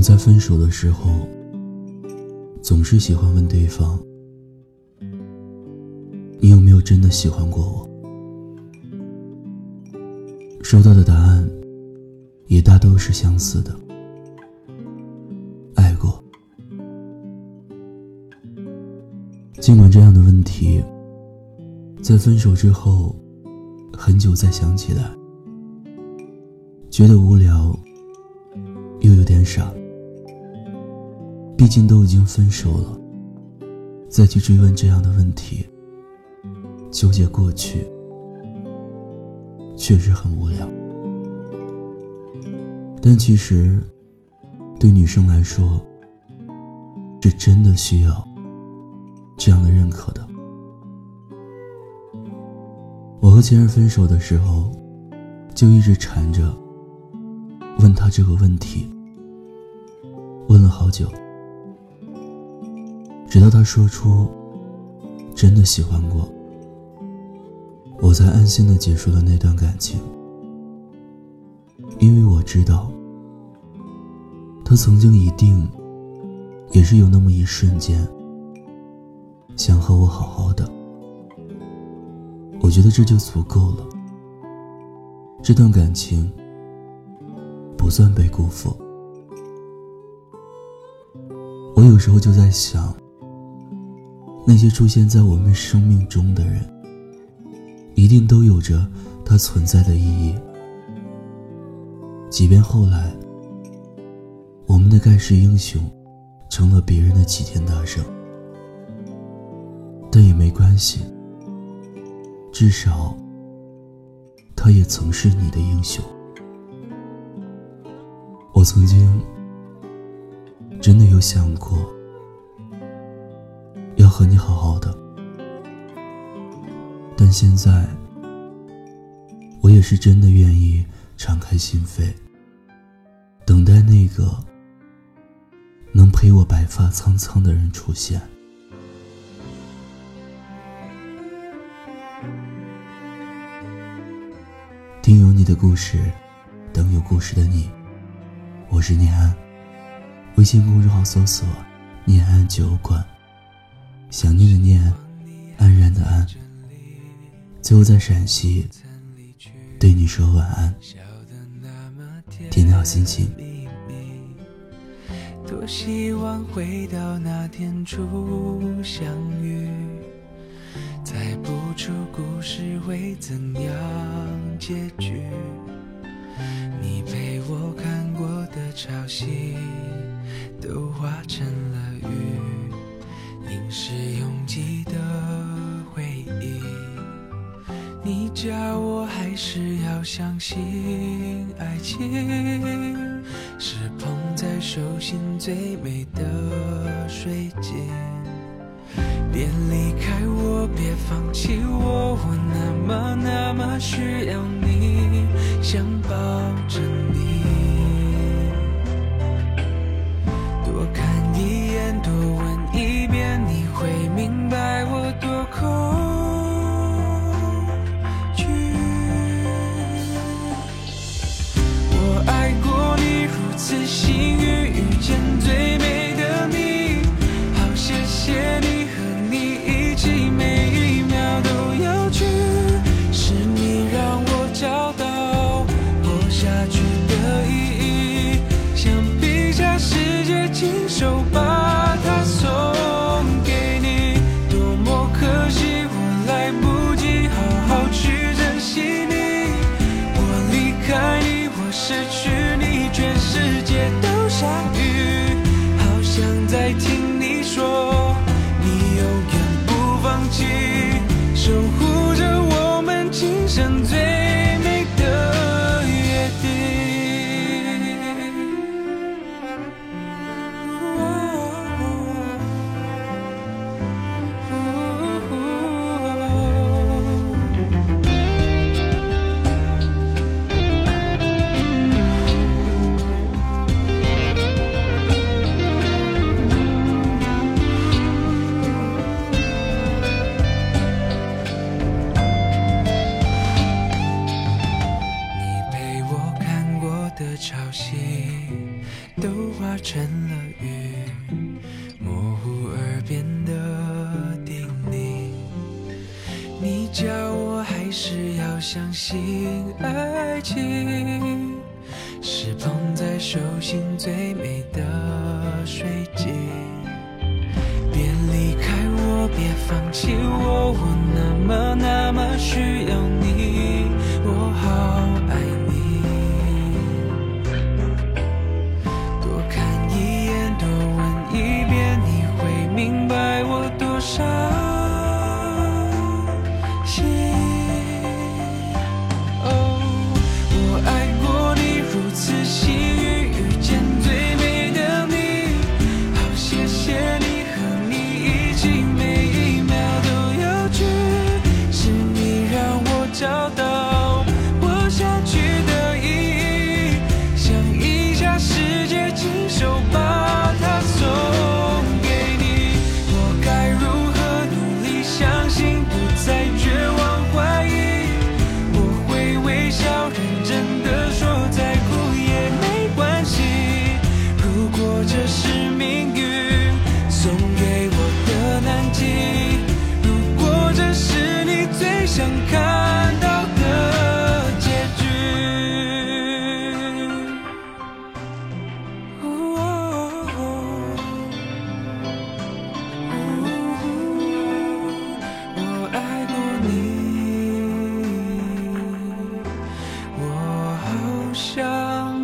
在分手的时候，总是喜欢问对方：“你有没有真的喜欢过我？”收到的答案也大都是相似的，爱过。尽管这样的问题，在分手之后，很久再想起来，觉得无聊，又有点傻。毕竟都已经分手了，再去追问这样的问题，纠结过去，确实很无聊。但其实，对女生来说，是真的需要这样的认可的。我和前任分手的时候，就一直缠着问他这个问题，问了好久。直到他说出“真的喜欢过”，我才安心的结束了那段感情。因为我知道，他曾经一定也是有那么一瞬间想和我好好的。我觉得这就足够了，这段感情不算被辜负。我有时候就在想。那些出现在我们生命中的人，一定都有着它存在的意义。即便后来，我们的盖世英雄成了别人的齐天大圣，但也没关系。至少，他也曾是你的英雄。我曾经真的有想过。和你好好的，但现在我也是真的愿意敞开心扉，等待那个能陪我白发苍苍的人出现。听有你的故事，等有故事的你。我是念安，微信公众号搜索“念安酒馆”。想念的念，安然的安。最后在陕西，对你说晚安，天天好心情。多希望回到那天初相遇，猜不出故事会怎样结局。你陪我看过的潮汐，都化成。是拥挤的回忆，你叫我还是要相信爱情，是捧在手心最美的水晶。别离开我，别放弃我，我那么那么需要你，想抱着你，失去你全世界都下雨好想再听你说。成了雨模糊耳边的叮咛。你叫我还是要相信爱情是捧在手心最美的水晶。别离开我别放弃我我那么那么需要我多少？down